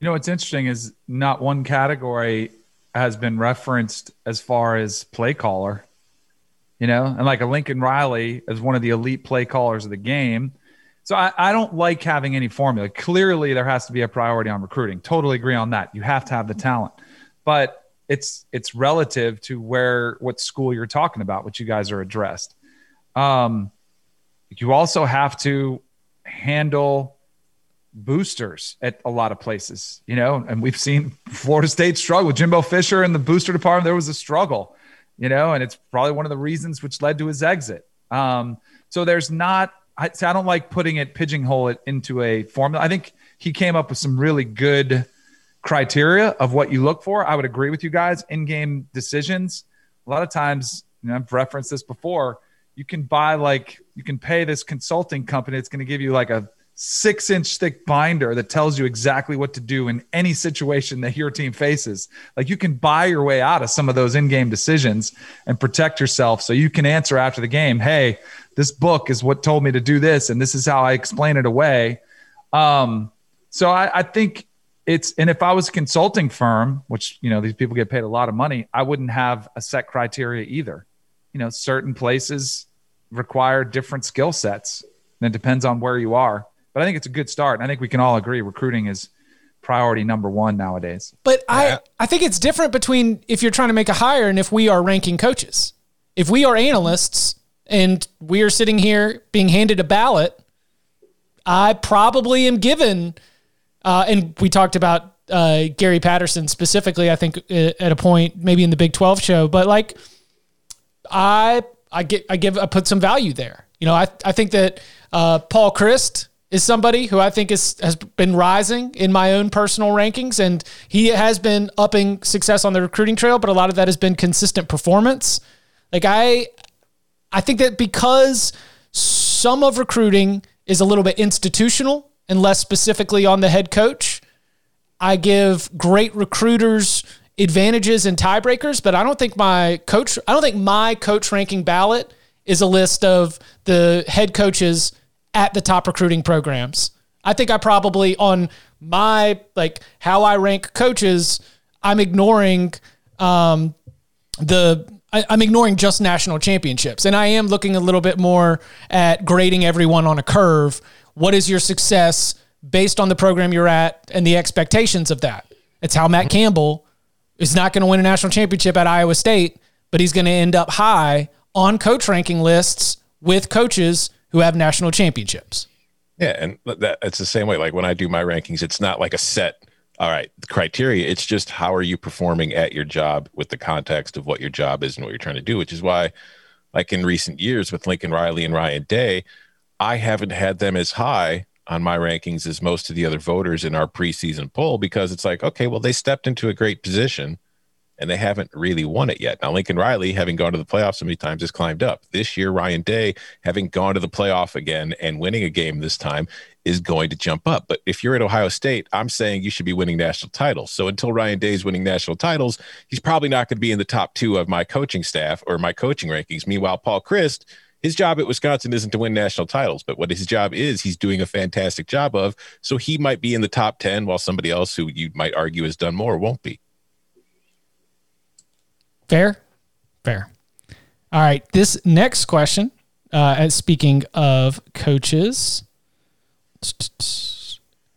You know what's interesting is not one category has been referenced as far as play caller you know, and like a Lincoln Riley as one of the elite play callers of the game. So I, I don't like having any formula. Clearly, there has to be a priority on recruiting. Totally agree on that. You have to have the talent, but it's it's relative to where what school you're talking about, what you guys are addressed. Um, you also have to handle boosters at a lot of places, you know, and we've seen Florida State struggle with Jimbo Fisher in the booster department. There was a struggle you know, and it's probably one of the reasons which led to his exit. Um, so there's not, I, I don't like putting it, pigeonhole it into a formula. I think he came up with some really good criteria of what you look for. I would agree with you guys. In game decisions, a lot of times, I've referenced this before. You can buy like, you can pay this consulting company. It's going to give you like a six inch thick binder that tells you exactly what to do in any situation that your team faces. Like you can buy your way out of some of those in game decisions and protect yourself so you can answer after the game, hey, this book is what told me to do this, and this is how I explain it away. Um, so I, I think it's, and if I was a consulting firm, which, you know, these people get paid a lot of money, I wouldn't have a set criteria either. You know, certain places require different skill sets. And it depends on where you are. But I think it's a good start. And I think we can all agree recruiting is priority number one nowadays. But yeah. I, I think it's different between if you're trying to make a hire and if we are ranking coaches. If we are analysts and we are sitting here being handed a ballot, I probably am given, uh, and we talked about uh, Gary Patterson specifically, I think uh, at a point, maybe in the Big 12 show, but like I, I get, I give, I put some value there. You know, I, I think that uh, Paul Chryst is somebody who I think is, has been rising in my own personal rankings, and he has been upping success on the recruiting trail. But a lot of that has been consistent performance. Like I, I think that because some of recruiting is a little bit institutional and less specifically on the head coach, I give great recruiters advantages and tiebreakers. But I don't think my coach, I don't think my coach ranking ballot is a list of the head coaches at the top recruiting programs. I think I probably on my like how I rank coaches, I'm ignoring um, the I, I'm ignoring just national championships, and I am looking a little bit more at grading everyone on a curve. What is your success based on the program you're at and the expectations of that? It's how Matt Campbell is not going to win a national championship at Iowa State, but he's going to end up high on coach ranking lists with coaches who have national championships. Yeah, and that it's the same way. Like when I do my rankings, it's not like a set. All right, criteria. It's just how are you performing at your job with the context of what your job is and what you're trying to do. Which is why, like in recent years with Lincoln Riley and Ryan Day, I haven't had them as high on my rankings as most of the other voters in our preseason poll because it's like, okay, well, they stepped into a great position and they haven't really won it yet. Now, Lincoln Riley, having gone to the playoffs so many times, has climbed up. This year, Ryan Day, having gone to the playoff again and winning a game this time, is going to jump up. But if you're at Ohio State, I'm saying you should be winning national titles. So until Ryan Day is winning national titles, he's probably not going to be in the top two of my coaching staff or my coaching rankings. Meanwhile, Paul Chryst, his job at Wisconsin isn't to win national titles, but what his job is, he's doing a fantastic job of. So he might be in the top 10 while somebody else who you might argue has done more won't be. Fair? Fair. All right. This next question, uh, speaking of coaches.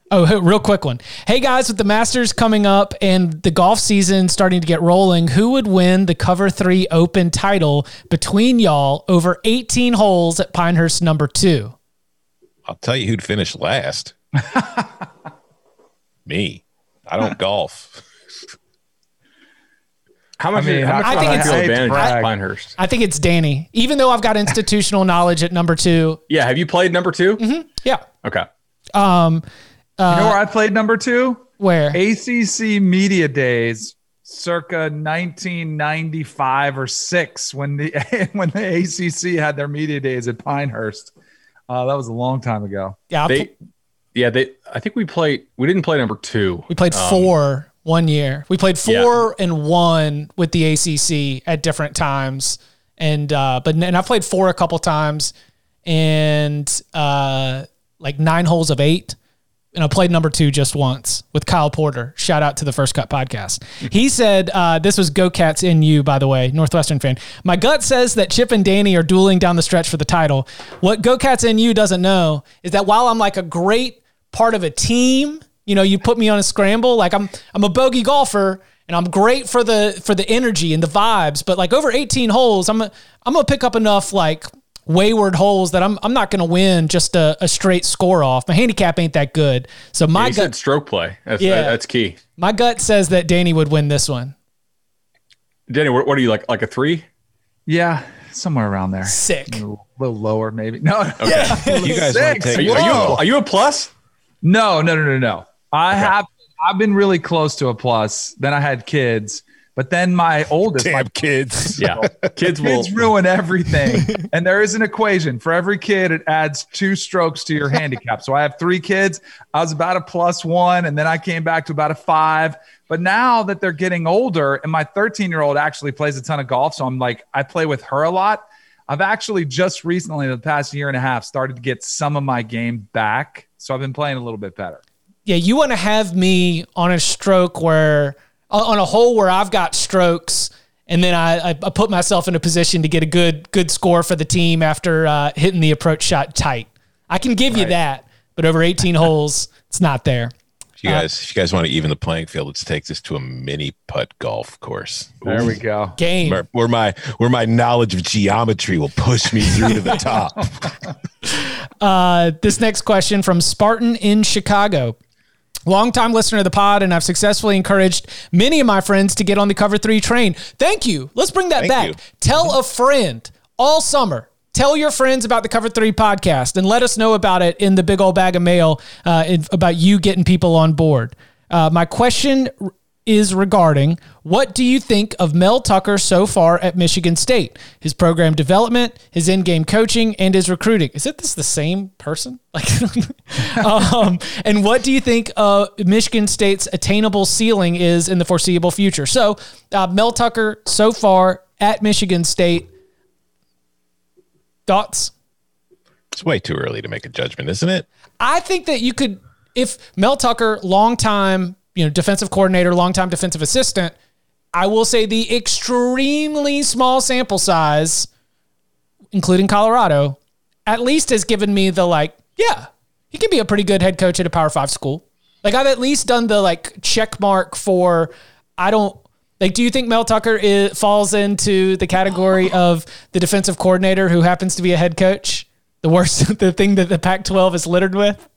Oh, real quick one. Hey guys, with the Masters coming up and the golf season starting to get rolling, who would win the Cover 3 Open title between y'all over 18 holes at Pinehurst number 2? I'll tell you who'd finish last. Me. I don't golf. How much? I, mean, how much I think it's advantage I, Pinehurst. I think it's Danny. Even though I've got institutional knowledge at number two. Yeah. Have you played number 2 mm-hmm. Yeah. Okay. Um, uh, you know where I played number two? Where? ACC Media Days, circa 1995 or six, when the when the ACC had their media days at Pinehurst. Uh, that was a long time ago. Yeah. They, yeah. They. I think we played. We didn't play number two. We played um, four one year. We played four yeah. and one with the ACC at different times, and uh, but and I played four a couple times, and uh, like nine holes of eight. And I played number two just once with Kyle Porter. Shout out to the First Cut podcast. He said, uh, This was Go Cats in you, by the way, Northwestern fan. My gut says that Chip and Danny are dueling down the stretch for the title. What Go Cats in you doesn't know is that while I'm like a great part of a team you know, you put me on a scramble. Like I'm I'm a bogey golfer and I'm great for the for the energy and the vibes. But like over 18 holes, I'm I'm gonna pick up enough like wayward holes that I'm I'm not gonna win just a, a straight score off. My handicap ain't that good. So my yeah, gut stroke play. That's, yeah, that's key. My gut says that Danny would win this one. Danny, what, what are you like? Like a three? Yeah, somewhere around there. Sick. A little, little lower, maybe. No. Okay. Yeah. you guys want to take? Are you, are you, a, are you a plus? No, no, no, no, no. I okay. have I've been really close to a plus. Then I had kids, but then my oldest, Damn my kids, yeah, kids, kids ruin everything. and there is an equation for every kid. It adds two strokes to your handicap. So I have three kids. I was about a plus one, and then I came back to about a five. But now that they're getting older, and my 13 year old actually plays a ton of golf, so I'm like I play with her a lot. I've actually just recently, the past year and a half, started to get some of my game back. So I've been playing a little bit better yeah, you want to have me on a stroke where on a hole where I've got strokes, and then I, I put myself in a position to get a good good score for the team after uh, hitting the approach shot tight. I can give right. you that, but over 18 holes, it's not there. If you guys, uh, if you guys want to even the playing field, let's take this to a mini putt golf course. There we go. Game where, where, my where my knowledge of geometry will push me through to the top. uh, this next question from Spartan in Chicago. Longtime listener to the pod, and I've successfully encouraged many of my friends to get on the cover three train. Thank you. Let's bring that Thank back. You. Tell a friend all summer. Tell your friends about the Cover Three podcast and let us know about it in the big old bag of mail uh, about you getting people on board. Uh, my question is regarding what do you think of Mel Tucker so far at Michigan State? His program development, his in-game coaching, and his recruiting. Is it this the same person? Like, um, and what do you think uh, Michigan State's attainable ceiling is in the foreseeable future? So, uh, Mel Tucker so far at Michigan State. Thoughts? It's way too early to make a judgment, isn't it? I think that you could, if Mel Tucker, long time you know, defensive coordinator, longtime defensive assistant. I will say the extremely small sample size, including Colorado, at least has given me the like, yeah, he can be a pretty good head coach at a Power Five school. Like I've at least done the like check mark for. I don't like. Do you think Mel Tucker is, falls into the category of the defensive coordinator who happens to be a head coach? The worst, the thing that the Pac-12 is littered with.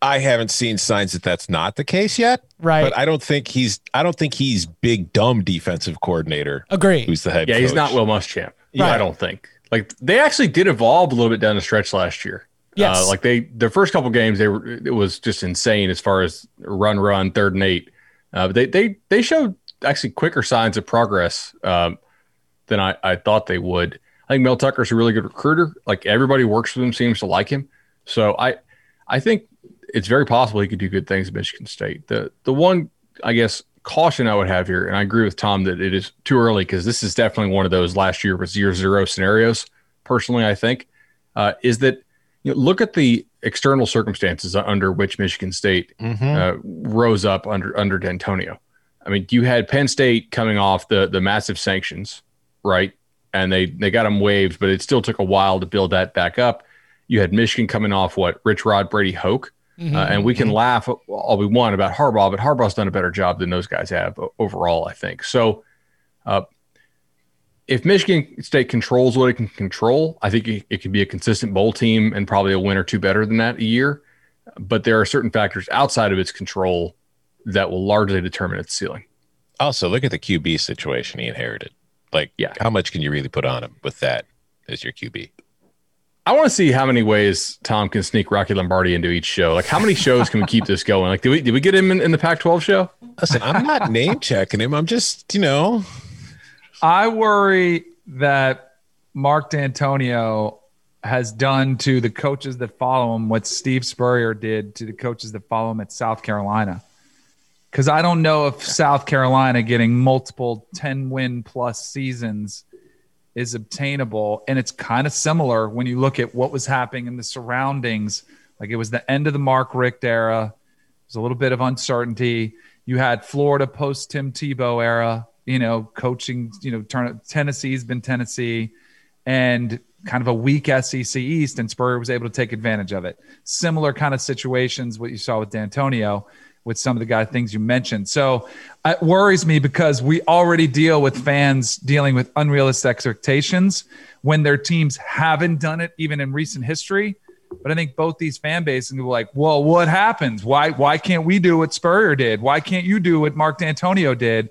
I haven't seen signs that that's not the case yet. Right. But I don't think he's. I don't think he's big dumb defensive coordinator. Agree. Who's the head? Yeah, he's not Will Muschamp. Right. I don't think. Like they actually did evolve a little bit down the stretch last year. Yes. Uh, like they, their first couple games, they were it was just insane as far as run, run, third and eight. Uh, but they they they showed actually quicker signs of progress um, than I, I thought they would. I think Mel Tucker's a really good recruiter. Like everybody works with him, seems to like him. So I I think it's very possible he could do good things at Michigan State. The the one I guess caution I would have here, and I agree with Tom that it is too early because this is definitely one of those last year was year zero scenarios. Personally, I think uh, is that you know, look at the external circumstances under which Michigan State uh, rose up under under Dantonio. I mean, you had Penn State coming off the the massive sanctions, right? And they they got them waived, but it still took a while to build that back up. You had Michigan coming off what Rich Rod, Brady Hoke, uh, and we can laugh all we want about Harbaugh, but Harbaugh's done a better job than those guys have overall, I think. So, uh, if Michigan State controls what it can control, I think it, it can be a consistent bowl team and probably a win or two better than that a year. But there are certain factors outside of its control that will largely determine its ceiling. Also, look at the QB situation he inherited. Like, Yeah. how much can you really put on him with that as your QB? I want to see how many ways Tom can sneak Rocky Lombardi into each show. Like, how many shows can we keep this going? Like, did we did we get him in, in the Pac-12 show? Listen, I'm not name checking him. I'm just, you know, I worry that Mark Dantonio has done to the coaches that follow him what Steve Spurrier did to the coaches that follow him at South Carolina. Because I don't know if South Carolina getting multiple 10 win plus seasons is obtainable. And it's kind of similar when you look at what was happening in the surroundings. Like it was the end of the Mark Richt era, there's a little bit of uncertainty. You had Florida post Tim Tebow era, you know, coaching, you know, turn Tennessee's been Tennessee and kind of a weak SEC East, and Spurrier was able to take advantage of it. Similar kind of situations, what you saw with Dantonio, with some of the guy things you mentioned. So uh, it worries me because we already deal with fans dealing with unrealistic expectations when their teams haven't done it, even in recent history. But I think both these fan bases be like, well, what happens? Why why can't we do what Spurrier did? Why can't you do what Mark Dantonio did?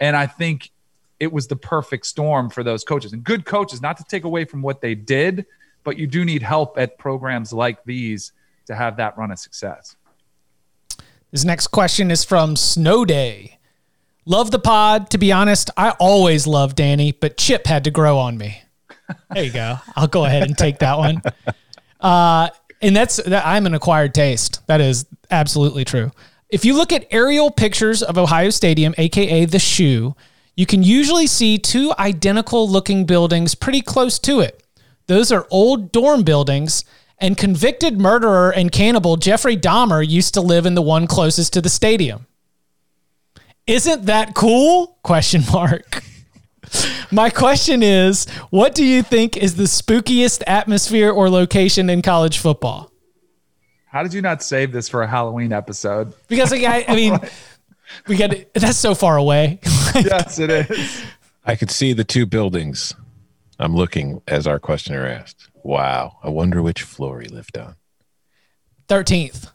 And I think it was the perfect storm for those coaches and good coaches, not to take away from what they did, but you do need help at programs like these to have that run of success. This next question is from Snow Day. Love the pod. To be honest, I always loved Danny, but Chip had to grow on me. There you go. I'll go ahead and take that one. Uh, and that's that I'm an acquired taste. That is absolutely true. If you look at aerial pictures of Ohio Stadium, aka the shoe, you can usually see two identical looking buildings pretty close to it. Those are old dorm buildings, and convicted murderer and cannibal Jeffrey Dahmer used to live in the one closest to the stadium. Isn't that cool? Question mark. My question is, what do you think is the spookiest atmosphere or location in college football? How did you not save this for a Halloween episode? Because like, I, I mean, we got that's so far away. yes, it is. I could see the two buildings. I'm looking as our questioner asked. Wow. I wonder which floor he lived on. Thirteenth,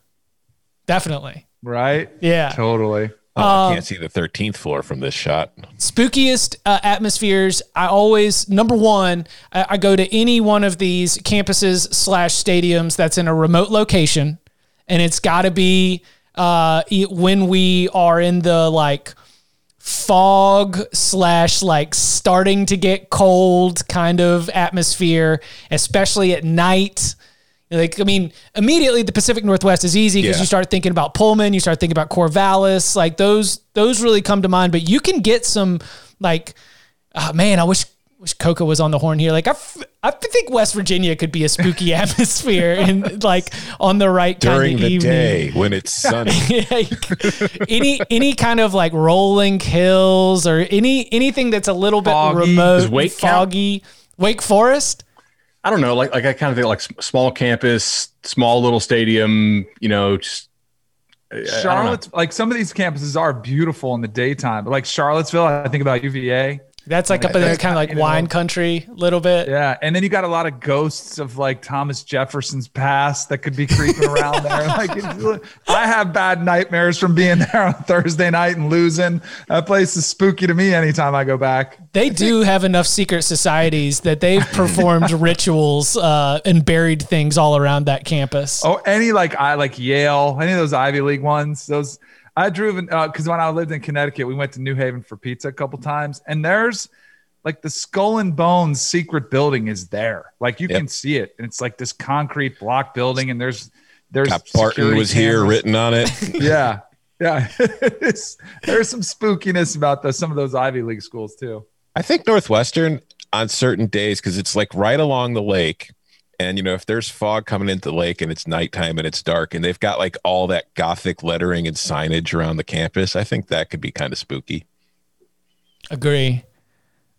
definitely. Right? Yeah. Totally. Oh, I can't see the 13th floor from this shot. spookiest uh, atmospheres i always number one I, I go to any one of these campuses slash stadiums that's in a remote location and it's got to be uh, e- when we are in the like fog slash like starting to get cold kind of atmosphere especially at night like, I mean, immediately the Pacific Northwest is easy because Yeah. you start thinking about Pullman, you start thinking about Corvallis, like those, those really come to mind. But you can get some, like, oh, man, I wish, wish Coca was on the horn here. Like, I, f- I think West Virginia could be a spooky atmosphere and like on the right kind During of the evening. day when it's sunny. any any kind of like rolling hills or any anything that's a little bit Foggy. remote, Does Wake count? foggy. Wake Forest. I don't know. Like, like I kind of think like small campus, small little stadium. You know, just I- I don't know. Charlotte, like some of these campuses are beautiful in the daytime, but like Charlottesville, I think about UVA. That's like up in there, kind of like you know. wine country, a little bit. Yeah, and then you got a lot of ghosts of like Thomas Jefferson's past that could be creeping around there. Like, I have bad nightmares from being there on Thursday night and losing. That place is spooky to me anytime I go back. They do have enough secret societies that they've performed rituals uh, and buried things all around that campus. Oh, any like I like Yale, any of those Ivy League ones. Those I drove because uh, when I lived in Connecticut, we went to New Haven for pizza a couple times, and there's like the Skull and Bones secret building is there. Like you Yep. can see it, and it's like this concrete block building, and there's there's Cap Barton was here written on it. Yeah, yeah. There's some spookiness about those some of those Ivy League schools too. I think Northwestern on certain days because it's like right along the lake. And you know, if there's fog coming into the lake and it's nighttime and it's dark and they've got like all that gothic lettering and signage around the campus, I think that could be kind of spooky. Agree.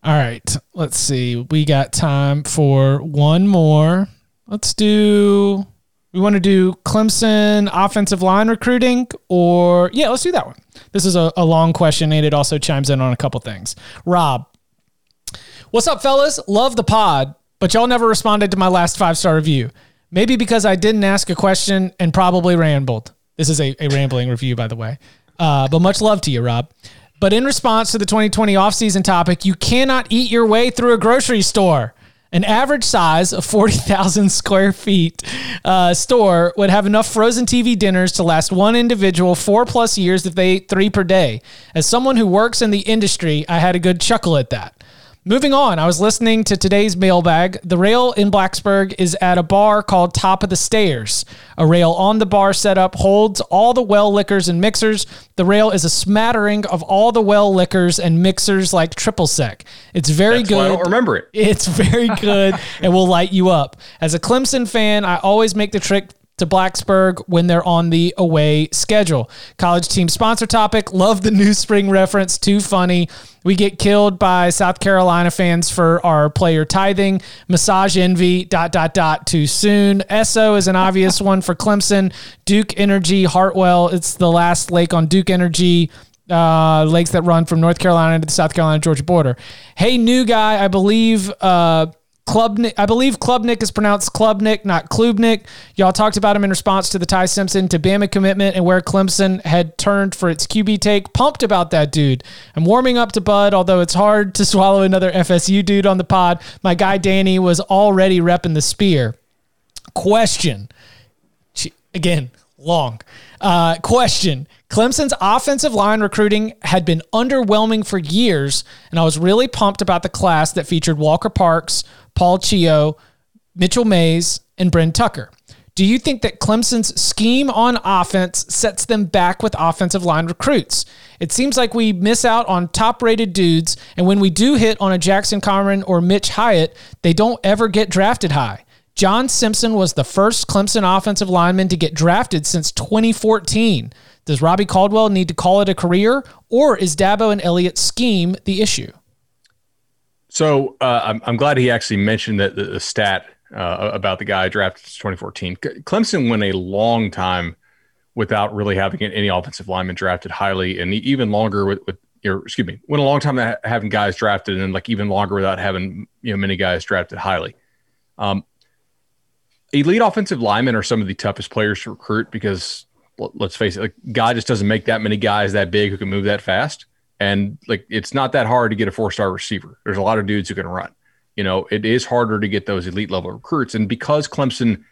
All right. Let's see. We got time for one more. Let's do. We want to do Clemson offensive line recruiting, or yeah, let's do that one. This is a, a long question, and it also chimes in on a couple things. Rob, what's up, fellas? Love the pod, but y'all never responded to my last five star review. Maybe because I didn't ask a question and probably rambled. This is a, a rambling review, by the way. Uh, but much love to you, Rob. But in response to the 2020 offseason topic, you cannot eat your way through a grocery store. An average size of 40,000 square feet uh, store would have enough frozen TV dinners to last one individual four plus years if they ate three per day. As someone who works in the industry, I had a good chuckle at that. Moving on, I was listening to today's mailbag. The rail in Blacksburg is at a bar called Top of the Stairs. A rail on the bar setup holds all the well liquors and mixers. The rail is a smattering of all the well liquors and mixers like triple sec. It's very That's good. I don't remember it. It's very good and will light you up. As a Clemson fan, I always make the trick to Blacksburg when they're on the away schedule. College team sponsor topic. Love the new spring reference. Too funny. We get killed by South Carolina fans for our player tithing. Massage envy. Dot dot dot. Too soon. Esso is an obvious one for Clemson. Duke Energy. Hartwell. It's the last lake on Duke Energy uh, lakes that run from North Carolina to the South Carolina Georgia border. Hey, new guy, I believe uh, Klubnik, I believe Klubnik is pronounced Klubnik, not Klubnik. Y'all talked about him in response to the Ty Simpson to Bama commitment and where Clemson had turned for its QB take. Pumped about that dude. I'm warming up to Bud, although it's hard to swallow another FSU dude on the pod. My guy Danny was already repping the spear. Question again, long. Uh, question Clemson's offensive line recruiting had been underwhelming for years, and I was really pumped about the class that featured Walker Parks, Paul Tchio, Mitchell Mays, and Bryn Tucker. Do you think that Clemson's scheme on offense sets them back with offensive line recruits? It seems like we miss out on top rated dudes, and when we do hit on a Jackson Carman or Mitch Hyatt, they don't ever get drafted high. John Simpson was the first Clemson offensive lineman to get drafted since 2014. Does Robbie Caldwell need to call it a career, or is Dabo and Elliott's scheme the issue? So uh, I'm, I'm glad he actually mentioned that the, the stat uh, about the guy drafted in 2014. Clemson went a long time without really having any offensive lineman drafted highly, and even longer with, with or, excuse me, went a long time without having guys drafted, and then like even longer without having you know many guys drafted highly. Um, elite offensive linemen are some of the toughest players to recruit because let's face it, like God just doesn't make that many guys that big who can move that fast. And like it's not that hard to get a four star receiver. There's a lot of dudes who can run. You know, it is harder to get those elite level recruits. And because Clemson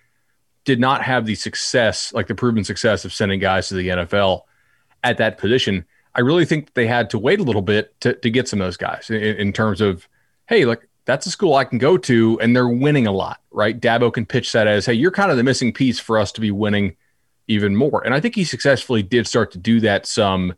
did not have the success, like the proven success of sending guys to the NFL at that position, I really think they had to wait a little bit to, to get some of those guys in, in terms of, hey, look, that's a school I can go to and they're winning a lot, right? Dabo can pitch that as, hey, you're kind of the missing piece for us to be winning even more. And I think he successfully did start to do that some,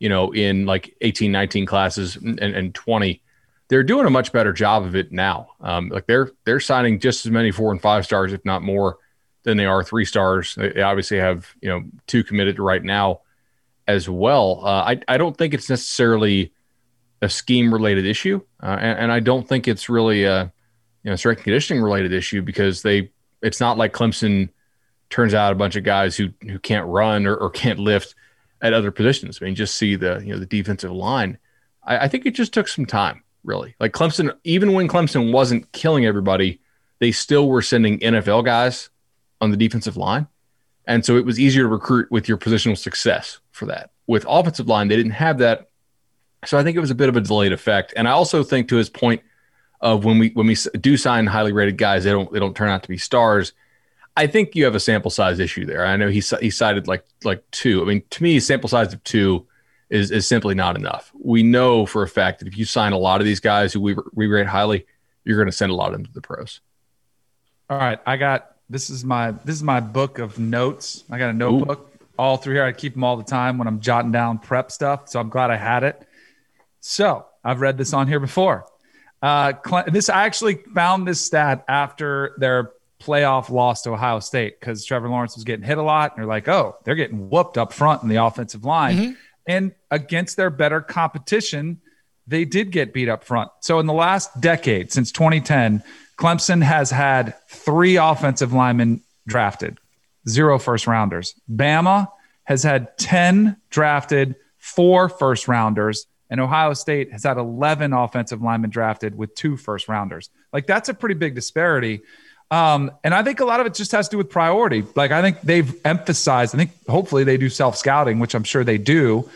you know, in like 18, 19 classes and, and 20. They're doing a much better job of it now. Um, like they're they're signing just as many four and five stars, if not more, than they are three stars. They obviously have you know two committed right now as well. Uh, I I don't think it's necessarily a scheme related issue, uh, and, and I don't think it's really a you know strength and conditioning related issue because they it's not like Clemson turns out a bunch of guys who who can't run or, or can't lift at other positions. I mean, just see the you know the defensive line. I, I think it just took some time. really. Like Clemson, even when Clemson wasn't killing everybody, they still were sending NFL guys on the defensive line. And so it was easier to recruit with your positional success for that. With offensive line, they didn't have that. So I think it was a bit of a delayed effect. And I also think to his point of when we when we do sign highly rated guys, they don't they don't turn out to be stars. I think you have a sample size issue there. I know he he cited like like two. I mean, to me, sample size of two is is simply not enough. We know for a fact that if you sign a lot of these guys who we we rate highly, you're going to send a lot of them to the pros. All right, I got this is my this is my book of notes. I got a notebook Ooh. all through here. I keep them all the time when I'm jotting down prep stuff. So I'm glad I had it. So I've read this on here before. Uh, this I actually found this stat after their playoff loss to Ohio State because Trevor Lawrence was getting hit a lot. And they're like, oh, they're getting whooped up front in the offensive line. Mm-hmm. And against their better competition, they did get beat up front. So in the last decade, since 2010, Clemson has had three offensive linemen drafted, zero first rounders. Bama has had 10 drafted, four first rounders. And Ohio State has had 11 offensive linemen drafted with two first rounders. Like that's a pretty big disparity. Um, and I think a lot of it just has to do with priority. Like I think they've emphasized, I think hopefully they do self scouting, which I'm sure they do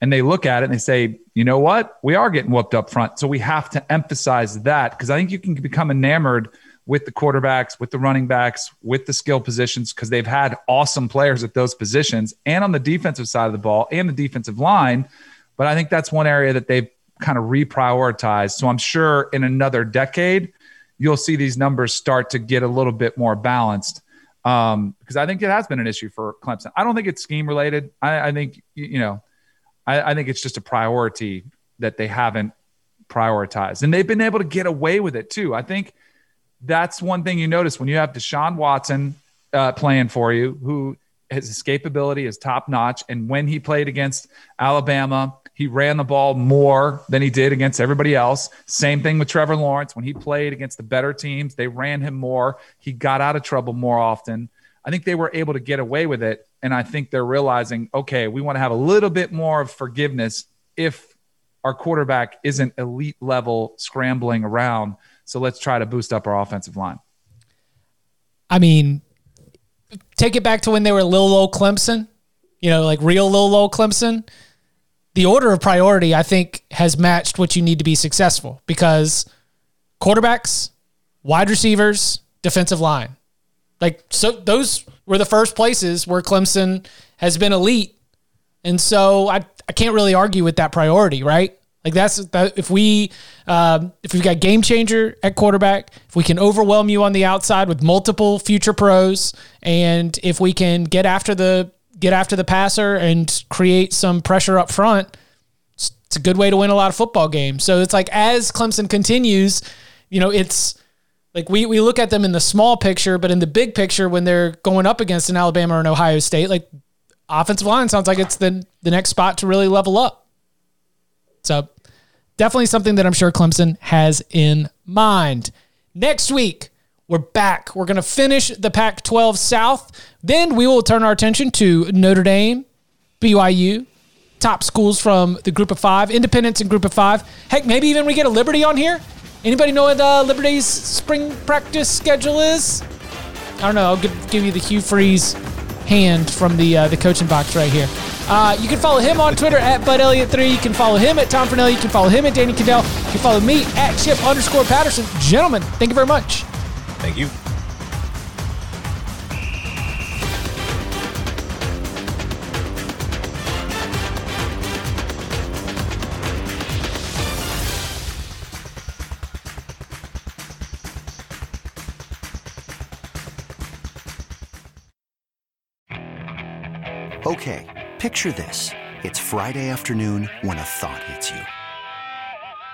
and they look at it and they say, you know what, we are getting whooped up front, so we have to emphasize that because I think you can become enamored with the quarterbacks, with the running backs, with the skill positions because they've had awesome players at those positions and on the defensive side of the ball and the defensive line. But I think that's one area that they've kind of reprioritized. So I'm sure in another decade, you'll see these numbers start to get a little bit more balanced um, because I think it has been an issue for Clemson. I don't think it's scheme related. I, I think you know I, I think it's just a priority that they haven't prioritized. And they've been able to get away with it too. I think that's one thing you notice when you have Deshaun Watson uh, playing for you, who his escapability is top notch. And when he played against Alabama, he ran the ball more than he did against everybody else. Same thing with Trevor Lawrence. When he played against the better teams, they ran him more. He got out of trouble more often. I think they were able to get away with it. And I think they're realizing, okay, we want to have a little bit more of forgiveness if our quarterback isn't elite level scrambling around. So let's try to boost up our offensive line. I mean, take it back to when they were Lil Low Clemson, you know, like real Lil Low Clemson. The order of priority, I think, has matched what you need to be successful because quarterbacks, wide receivers, defensive line. Like so those were the first places where Clemson has been elite. And so I, I can't really argue with that priority, right? Like that's that if we um, if we've got game changer at quarterback, if we can overwhelm you on the outside with multiple future pros, and if we can get after the get after the passer and create some pressure up front, it's, a good way to win a lot of football games. So it's like as Clemson continues, you know, it's like we we look at them in the small picture, but in the big picture, when they're going up against an Alabama or an Ohio State, like offensive line sounds like it's the the next spot to really level up. So definitely something that I'm sure Clemson has in mind. Next week, we're back. We're going to finish the Pac 12 South. Then we will turn our attention to Notre Dame, BYU, top schools from the group of five, independents in group of five. Heck, maybe even we get a Liberty on here. Anybody know what uh, Liberty's spring practice schedule is? I don't know. I'll give, give you the Hugh Freeze hand from the uh, the coaching box right here. Uh, you can follow him on Twitter at Bud Elliott3. You can follow him at Tom Fornelli. You can follow him at Danny Kanell. You can follow me at Chip underscore Patterson. Gentlemen, thank you very much. Thank you. Okay, picture this. It's Friday afternoon when a thought hits you.